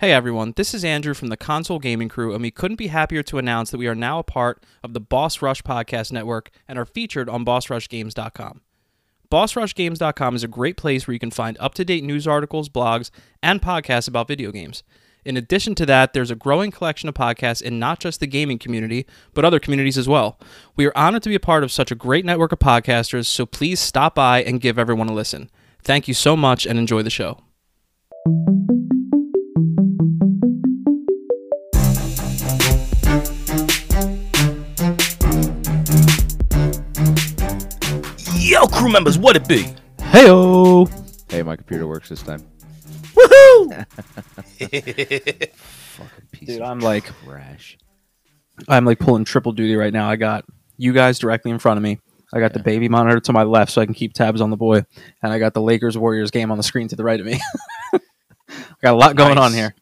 Hey everyone, this is Andrew from the Console Gaming Crew, and we couldn't be happier to announce that we are now a part of the Boss Rush Podcast Network and are featured on BossRushGames.com. BossRushGames.com is a great place where you can find up to date news articles, blogs, and podcasts about video games. In addition to that, there's a growing collection of podcasts in not just the gaming community, but other communities as well. We are honored to be a part of such a great network of podcasters, so please stop by and give everyone a listen. Thank you so much and enjoy the show. Crew members, what it be? Heyo! Hey, my computer works this time. Woohoo! Fucking piece Dude, of I'm like- trash. I'm like pulling triple duty right now. I got you guys directly in front of me. I got the baby monitor to my left so I can keep tabs on the boy. And I got the Lakers Warriors game on the screen to the right of me. I got a lot going Nice. on here.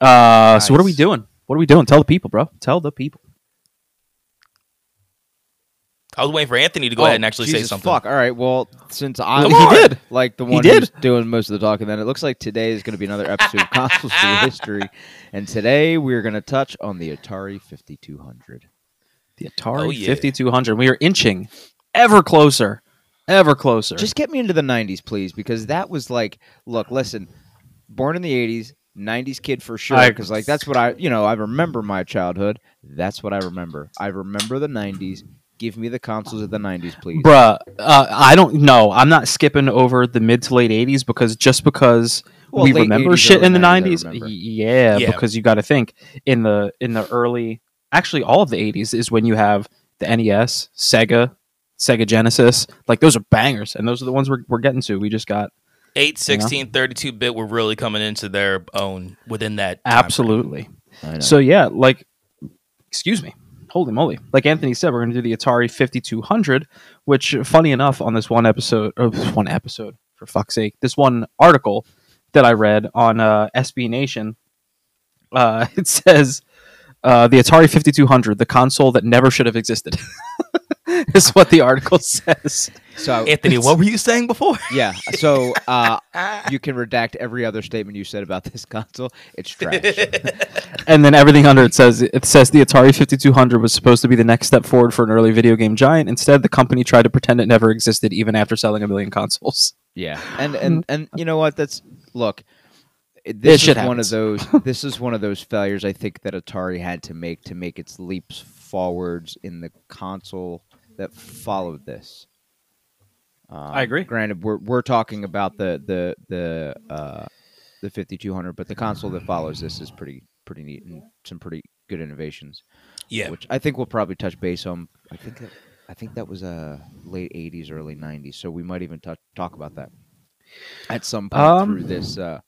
Uh, So, what are we doing? What are we doing? Tell the people, bro. Tell the people. I was waiting for Anthony to go Oh, ahead and oh, actually say something. Fuck. All right. Well, since I'm He did. like the He one did. who's doing most of the talking, then it looks like today is going to be another episode of Consoles Through History, and today we're going to touch on the Atari 5200. The Atari Oh, yeah. 5200. We are inching ever closer, ever closer. Just get me into the 90s, please, because that was like, look, listen, born in the 80s, 90s kid for sure, because like that's what I, you know, I remember my childhood. That's what I remember. I remember the 90s. Give me the consoles of the 90s, please. Bruh, uh, I don't know. I'm not skipping over the mid to late 80s because just because Well, we remember 80s, shit in the 90s, 90s, yeah, Yeah. because you got to think in the in the early, actually all of the 80s is when you have the NES, Sega, Sega Genesis, like those are bangers, and those are the ones we're, we're getting to. We just got 8, 16, 32 bit were really coming into their own within that. time absolutely. I. So yeah, like, excuse me, holy moly! Like Anthony said, we're going to do the Atari 5200, which, funny enough, on this one episode, or one episode, for fuck's sake, this one article that I read on uh, SB Nation, uh, it says uh, the Atari 5200, the console that never should have existed, is what the article says. so Anthony, what were you saying before? yeah, so uh, you can redact every other statement you said about this console. It's trash. And then everything under it says it says the Atari 5200 was supposed to be the next step forward for an early video game giant. Instead, the company tried to pretend it never existed, even after selling a million consoles. yeah, and and and you know what? That's look. This shit is one happens. of those. This is one of those failures I think that Atari had to make to make its leaps forwards in the console that followed this. Um, I agree. Granted, we're we're talking about the the the uh, the 5200, but the console that follows this is pretty pretty neat and some pretty good innovations. yeah. which I think we'll probably touch base on. I think that I think that was uh, late '80s, early '90s, so we might even touch, talk about that at some point Um, through this uh,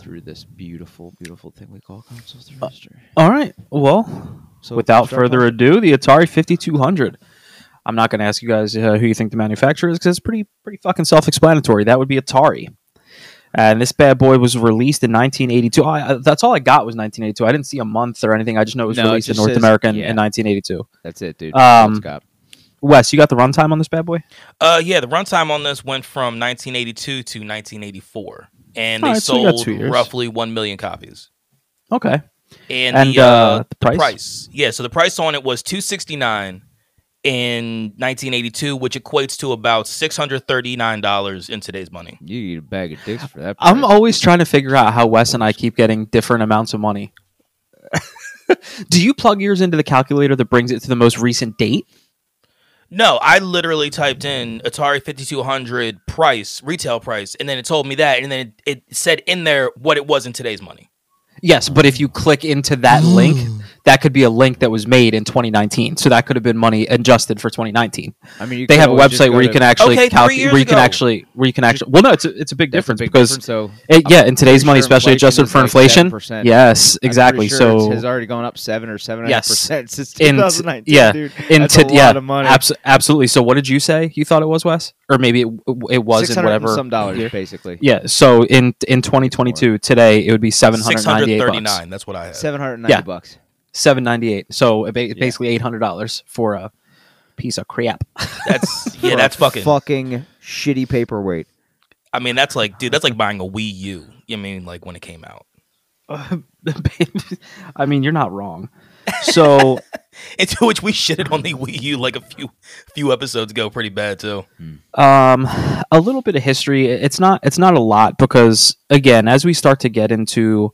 through this beautiful, beautiful thing we call console through history. All right. Well, So without further off- ado, the Atari 5200. I'm not going to ask you guys uh, who you think the manufacturer is because it's pretty pretty fucking self-explanatory. That would be Atari. And this bad boy was released in 1982. I, I, that's all I got was 1982. I didn't see a month or anything. I just know it was No, it released in North says- America in, yeah. in 1982. that's it, dude. Um, Let's. Wes, you got the runtime on this bad boy? Uh, yeah, the runtime on this went from 1982 to 1984, and they Alright, so we got sold two years. roughly 1 million copies. Okay. And, And, the, uh, uh, the price? Yeah, so the price on it was 269 in 1982, which equates to about $639 in today's money. You eat a bag of dicks for that. I'm always trying to figure out how Wes and I keep getting different amounts of money. Do you plug yours into the calculator that brings it to the most recent date? No, I literally typed in Atari 5200 price, retail price, and then it told me that, and then it, it said in there what it was in today's money. Yes, but if you click into that link, that could be a link that was made in 2019. So that could have been money adjusted for 2019. I mean, you They have a website where you can actually Okay, three calculate, where you can actually, where you can actually. Well, no, it's a, it's a big That's a difference big because difference, so it, yeah, in today's money, sure especially adjusted for like inflation. 7%. Yes, I'm exactly. pretty sure it's- so has already gone up seven or seven and a half Yes. percent since in 2019. yeah, dude. in That's to- a lot yeah, of money. abso- absolutely. So what did you say? You thought it was Wes, or maybe it, it was in whatever some dollars, year? basically. Yeah. So in in 2022 today, it would be 798 bucks. that's what I had. Seven hundred ninety Yeah. bucks. 798. So basically 800 dollars for a piece of crap. That's yeah, that's fucking. fucking shitty paperweight. I mean, that's like, dude, that's like buying a Wii U. You mean like when it came out? I mean, you're not wrong. So Into which we shitted on the Wii U like a few few episodes ago, pretty bad too. um a little bit of history it's not it's not a lot because again as we start to get into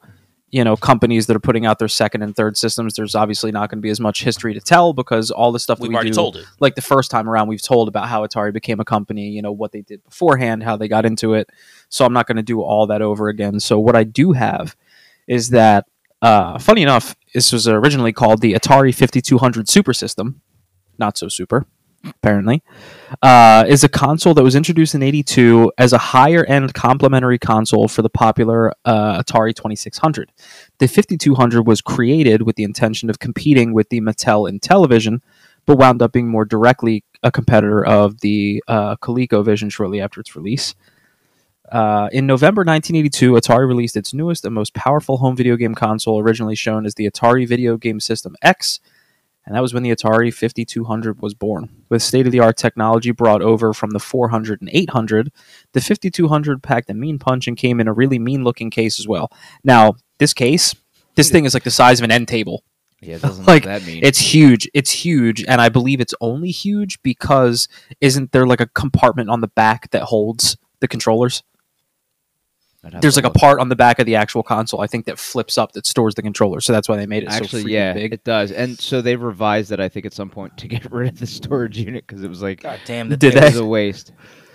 you know companies that are putting out their second and third systems there's obviously not going to be as much history to tell because all the stuff We've we already do, told it. like the first time around we've told about how atari became a company you know what they did beforehand how they got into it. So i'm not going to do all that over again. So what i do have is that uh, funny enough this was originally called the atari 5200 super system. Not so super apparently uh, is a console that was introduced in 82 as a higher end complementary console for the popular uh, Atari 2600. The 5200 was created with the intention of competing with the Mattel Intellivision, but wound up being more directly a competitor of the uh, ColecoVision shortly after its release. Uh, in November 1982, Atari released its newest and most powerful home video game console, originally shown as the Atari Video Game System X, and that was when the Atari 5200 was born. With state of the art technology brought over from the 400 and 800, the 5200 packed a mean punch and came in a really mean looking case as well. Now, this case, this thing is like the size of an end table. Yeah, it like that mean. It's huge. It's huge. And I believe it's only huge because isn't there like a compartment on the back that holds the controllers? I'd have There's to like a part on the back of the actual console, I think, that flips up that stores the controller. So that's why they made it Actually, freaking yeah, big. it does. And so they revised it, I think, at some point to get rid of the storage unit because it was like God damn, the Did it was a waste.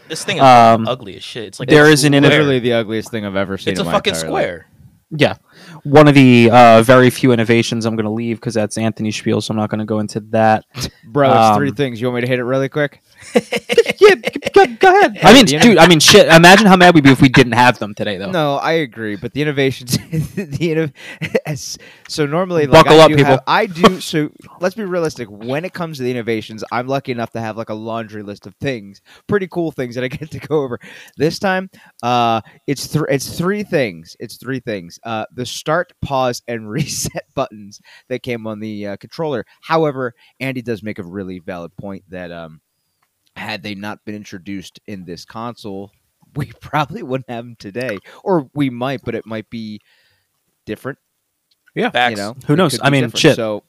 this thing is Um, ugly as shit. It's like there is an square. Literally the ugliest thing I've ever seen. It's in a my fucking entire life. square. Yeah. One of the uh, very few innovations I'm going to leave because that's Anthony Spiel, so I'm not going to go into that. Bro, it's three Um, things. You want me to hit it really quick? yeah, go, go ahead. I mean, dude, I mean, shit. Imagine how mad we'd be if we didn't have them today, though. No, I agree, but the innovations, the inno- so normally, like, Buckle I up, do people. have- I do. So let's be realistic. When it comes to the innovations, I'm lucky enough to have like a laundry list of things, pretty cool things that I get to go over. This time, uh, it's three. It's three things. It's three things. Uh, the start, pause, and reset buttons that came on the uh, controller. However, Andy does make a really valid point that um, had they not been introduced in this console, we probably wouldn't have them today, or we might, but it might be different. Facts. You know, Who It knows? I mean, meing, different. shit. So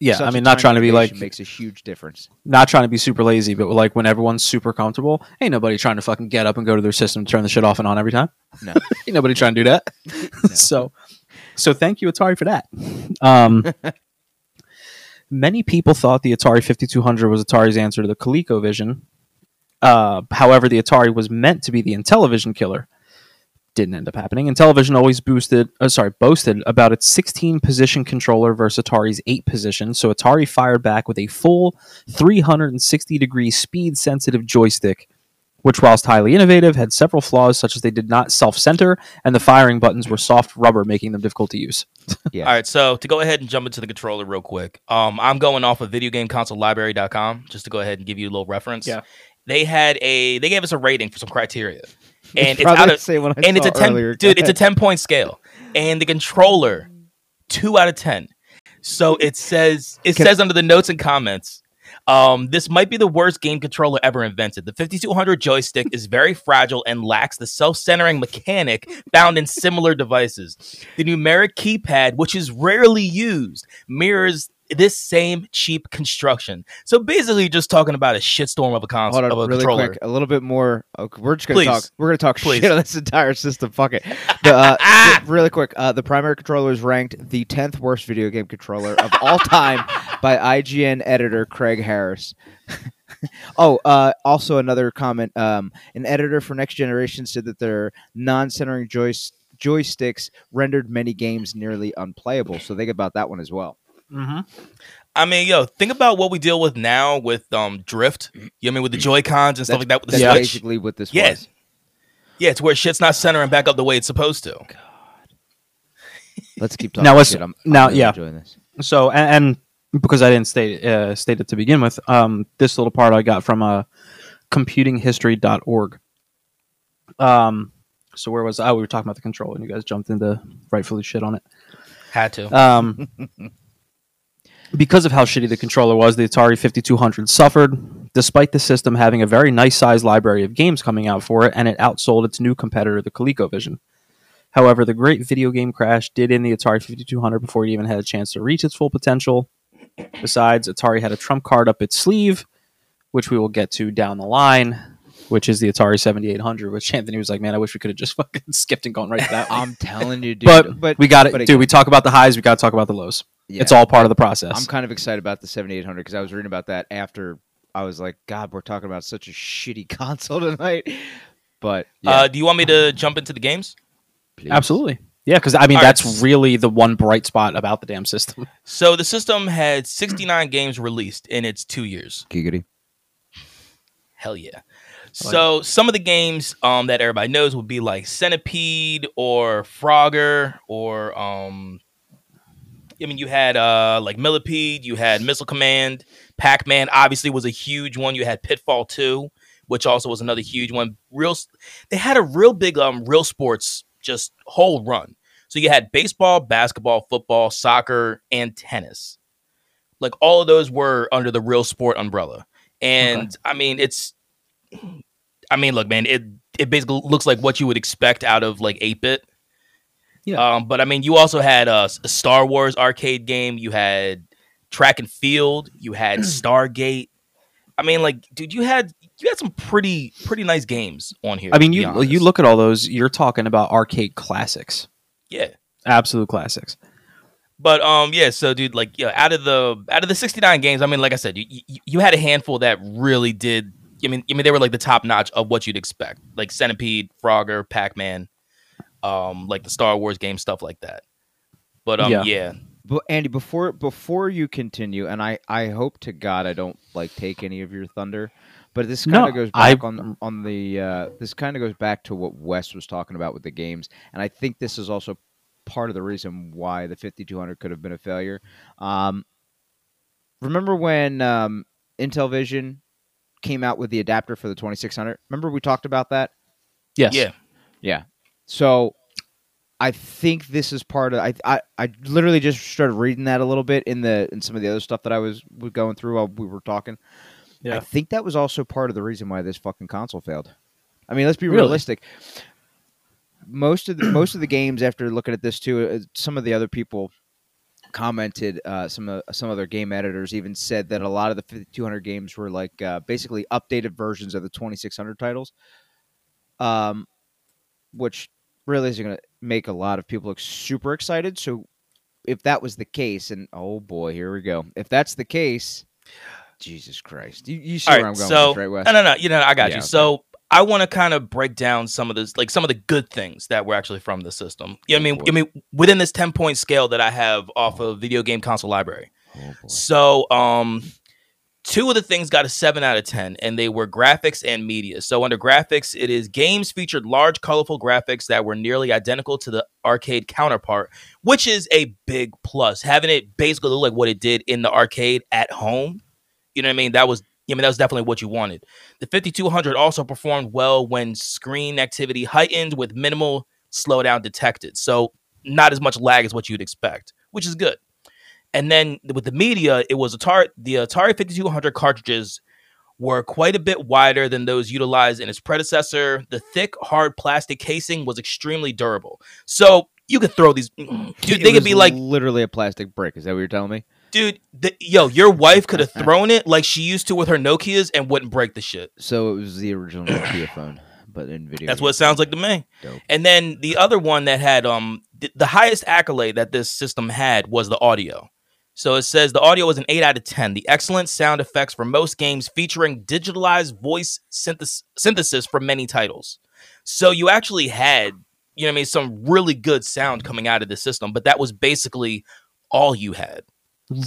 Yeah, I mean, not trying to be like, innovation makes a huge difference. not trying to be super lazy, but like when everyone's super comfortable, ain't nobody trying to fucking get up and go to their system, to turn the shit off and on every time. No. ain't nobody trying to do that. so, so thank you Atari for that. Um, many people thought the Atari 5200 was Atari's answer to the ColecoVision. Uh, however, the Atari was meant to be the Intellivision killer. Didn't end up happening. Intellivision always boosted, uh, sorry, boasted about its 16 position controller versus Atari's 8 position. So Atari fired back with a full 360 degree speed sensitive joystick, which, whilst highly innovative, had several flaws, such as they did not self center and the firing buttons were soft rubber, making them difficult to use. Yeah. All right, so to go ahead and jump into the controller real quick, um, I'm going off of videogameconsolelibrary.com just to go ahead and give you a little reference. Yeah. They had a they gave us a rating for some criteria, and it's out of same one I and it's a ten earlier. dude, it's a ten point scale, and the controller two out of ten. So it says it Can- says under the notes and comments. Um, this might be the worst game controller ever invented. The 5200 joystick is very fragile and lacks the self-centering mechanic found in similar devices. The numeric keypad, which is rarely used, mirrors this same cheap construction. So basically, just talking about a shitstorm of a console of a really controller. quick, a little bit more. Okay, we're just gonna Please. talk. We're gonna talk Please. shit on this entire system. Fuck it. The, uh, really quick, uh, the primary controller is ranked the tenth worst video game controller of all time by IGN editor Craig Harris. oh, uh, also another comment. Um, an editor for Next Generation said that their non-centering joys- joysticks rendered many games nearly unplayable. So think about that one as well. Mm-hmm. I mean, yo, think about what we deal with now with um drift. You know what I mean with the Joy Cons and stuff like that with the That's Switch. basically what this Yeah. was. Yeah, it's where shit's not centering back up the way it's supposed to. God. Let's keep talking. Now let's- shit. I'm, I'm now, really yeah. this. So, and, and because I didn't state uh, state it to begin with, um, this little part I got from uh, computinghistory.org. Um, so where was I? We were talking about the control, and you guys jumped into rightfully shit on it. Had to. Um, because of how shitty the controller was, the Atari 5200 suffered, despite the system having a very nice sized library of games coming out for it, and it outsold its new competitor, the ColecoVision. However, the great video game crash did in the Atari 5200 before it even had a chance to reach its full potential. Besides, Atari had a trump card up its sleeve, which we will get to down the line, which is the Atari 7800, which Anthony was like, man, I wish we could have just fucking skipped and gone right to that. I'm telling you, dude. but, but we got it. but Dude, we talk about the highs, we got to talk about the lows. yeah, It's all part of the process. I'm kind of excited about the 7800 because I was reading about that after I was like, God, we're talking about such a shitty console tonight. But yeah, Uh, do you want me to jump into the games? please. Absolutely. Yeah, because I mean, All right. that's really the one bright spot about the damn system. So the system had 69 games released in its two years. Giggity. Hell yeah. So some of the games um, that everybody knows would be like Centipede or Frogger or um, I mean you had uh, like Millipede, you had Missile Command, Pac Man obviously was a huge one. You had Pitfall 2, which also was another huge one. Real they had a real big um real sports just whole run. So you had baseball, basketball, football, soccer, and tennis. Like all of those were under the real sport umbrella. And I mean, it's I mean, look, man, it it basically looks like what you would expect out of like 8-bit. Yeah. Um, but I mean, you also had a, a Star Wars arcade game, you had track and field, you had Stargate. I mean, like, dude, you had you had some pretty pretty nice games on here. I mean, you honest. you look at all those. You're talking about arcade classics, yeah. absolute classics. But um, yeah. So, dude, like, yeah, out of the out of the sixty nine games, I mean, like I said, you, you you had a handful that really did. I mean, I mean, they were like the top notch of what you'd expect, like Centipede, Frogger, Pac Man, um, like the Star Wars game, stuff like that. But um, Yeah. yeah, But Andy, before before you continue, and I I hope to God I don't like take any of your thunder, but this kind No, of goes I- back on on the uh, this kind of goes back to what Wes was talking about with the games, and I think this is also part of the reason why the 5200 could have been a failure. Um, remember when um, Intellivision came out with the adapter for the 2600? Remember we talked about that? Yes. yeah. Yeah. So I think this is part of I I, I literally just started reading that a little bit in the in some of the other stuff that I was, was going through while we were talking. Yeah. I think that was also part of the reason why this fucking console failed. I mean, let's be Really? realistic. Most of the most of the games after looking at this too, uh, some of the other people commented. Uh, some uh, some other game editors even said that a lot of the 5200 games were like uh, basically updated versions of the 2600 titles. Um, which really is going to make a lot of people look super excited. So if that was the case, and oh boy, here we go. If that's the case, Jesus Christ, you, you see All where right, I'm going so with right, Wes? no, no, no. You know, I got Yeah, you. okay. So I want to kind of break down some of this, like some of the good things that were actually from the system. You know what I Oh, mean? I mean, within this ten point scale that I have off of Video Game Console Library. Oh. So, um, two of the things got a seven out of ten, and they were graphics and media. So under graphics, it is games featured large, colorful graphics that were nearly identical to the arcade counterpart, which is a big plus. Having it basically look like what it did in the arcade at home, you know what I mean? That was. I mean, that was definitely what you wanted. The 5200 also performed well when screen activity heightened with minimal slowdown detected. So, not as much lag as what you'd expect, which is good. And then with the media, it was Atari. The Atari 5200 cartridges were quite a bit wider than those utilized in its predecessor. The thick, hard plastic casing was extremely durable. So you could throw these, dude. They could be like, literally a plastic brick. Is that what you're telling me? Dude, the, yo, your wife could have thrown it like she used to with her Nokia's and wouldn't break the shit. So it was the original Nokia phone, but in video. That's what it sounds like to me. Dope. And then the other one that had um th- the highest accolade that this system had was the audio. So it says the audio was an 8 out of 10. The excellent sound effects for most games featuring digitalized voice synthes- synthesis for many titles. So you actually had, you know what I mean, some really good sound coming out of the system, but that was basically all you had.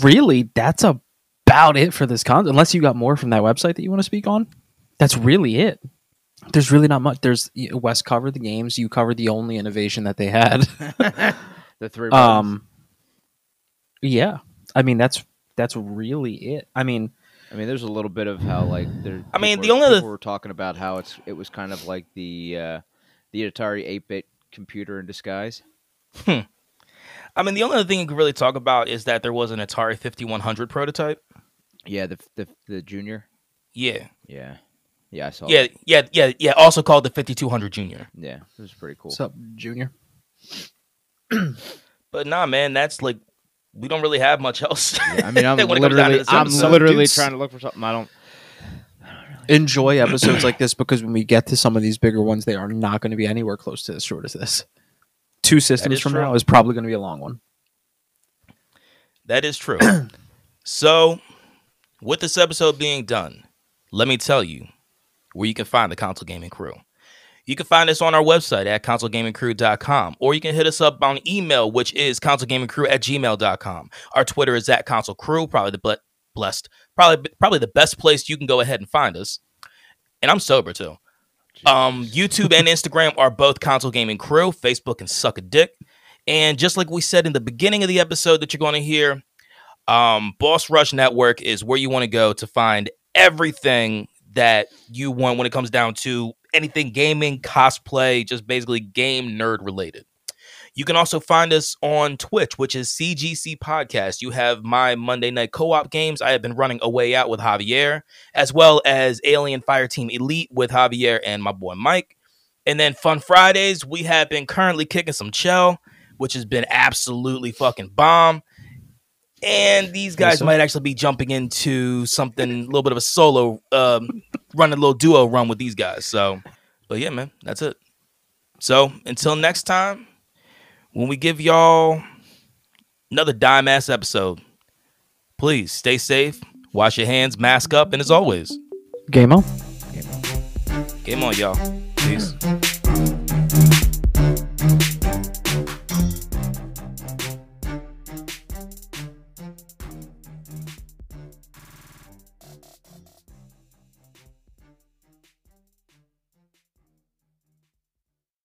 Really, that's about it for this con. Unless you got more from that website that you want to speak on, that's really it. There's really not much. There's Wes covered the games. You covered the only innovation that they had. the three. buttons. um, yeah. I mean, that's that's really it. I mean, I mean, there's a little bit of how like there. I mean, the only people other- were talking about how it's it was kind of like the uh, the Atari 8-bit computer in disguise. I mean, the only other thing you could really talk about is that there was an Atari 5100 prototype. Yeah, the the the junior. Yeah. Yeah, yeah, I saw. Yeah, that. yeah, yeah, yeah. Also called the 5200 Junior. yeah, it was pretty cool. what's up, Junior? but nah, man, that's like we don't really have much else. Yeah, I mean, I'm when it comes down to literally, this I'm episode. literally dudes- trying to look for something. I don't. Enjoy episodes like this because when we get to some of these bigger ones, they are not going to be anywhere close to as short as this. Two systems from true. now is probably going to be a long one. That is true. so, with this episode being done, let me tell you where you can find the Console Gaming Crew. You can find us on our website at consolegamingcrew.com, or you can hit us up on email, which is consolegamingcrew at gmail.com. Our Twitter is at console crew, probably the ble- blessed, probably probably the best place you can go ahead and find us. And I'm sober too. Um, YouTube and Instagram are both Console Gaming Crew. Facebook can suck a dick. And just like we said in the beginning of the episode that you're going to hear, um, Boss Rush Network is where you want to go to find everything that you want when it comes down to anything gaming, cosplay, just basically game nerd related. You can also find us on Twitch, which is CGC Podcast. You have my Monday night co op games. I have been running A Way Out with Javier, as well as Alien Fireteam Elite with Javier and my boy Mike. And then Fun Fridays, we have been currently kicking some shell, which has been absolutely fucking bomb. And these guys might actually be jumping into something a little bit of a solo, um, running a little duo run with these guys. So, but yeah, man, that's it. So until next time, when we give y'all another dime ass episode, please stay safe, wash your hands, mask up, and as always, Game on. game on, y'all. Peace.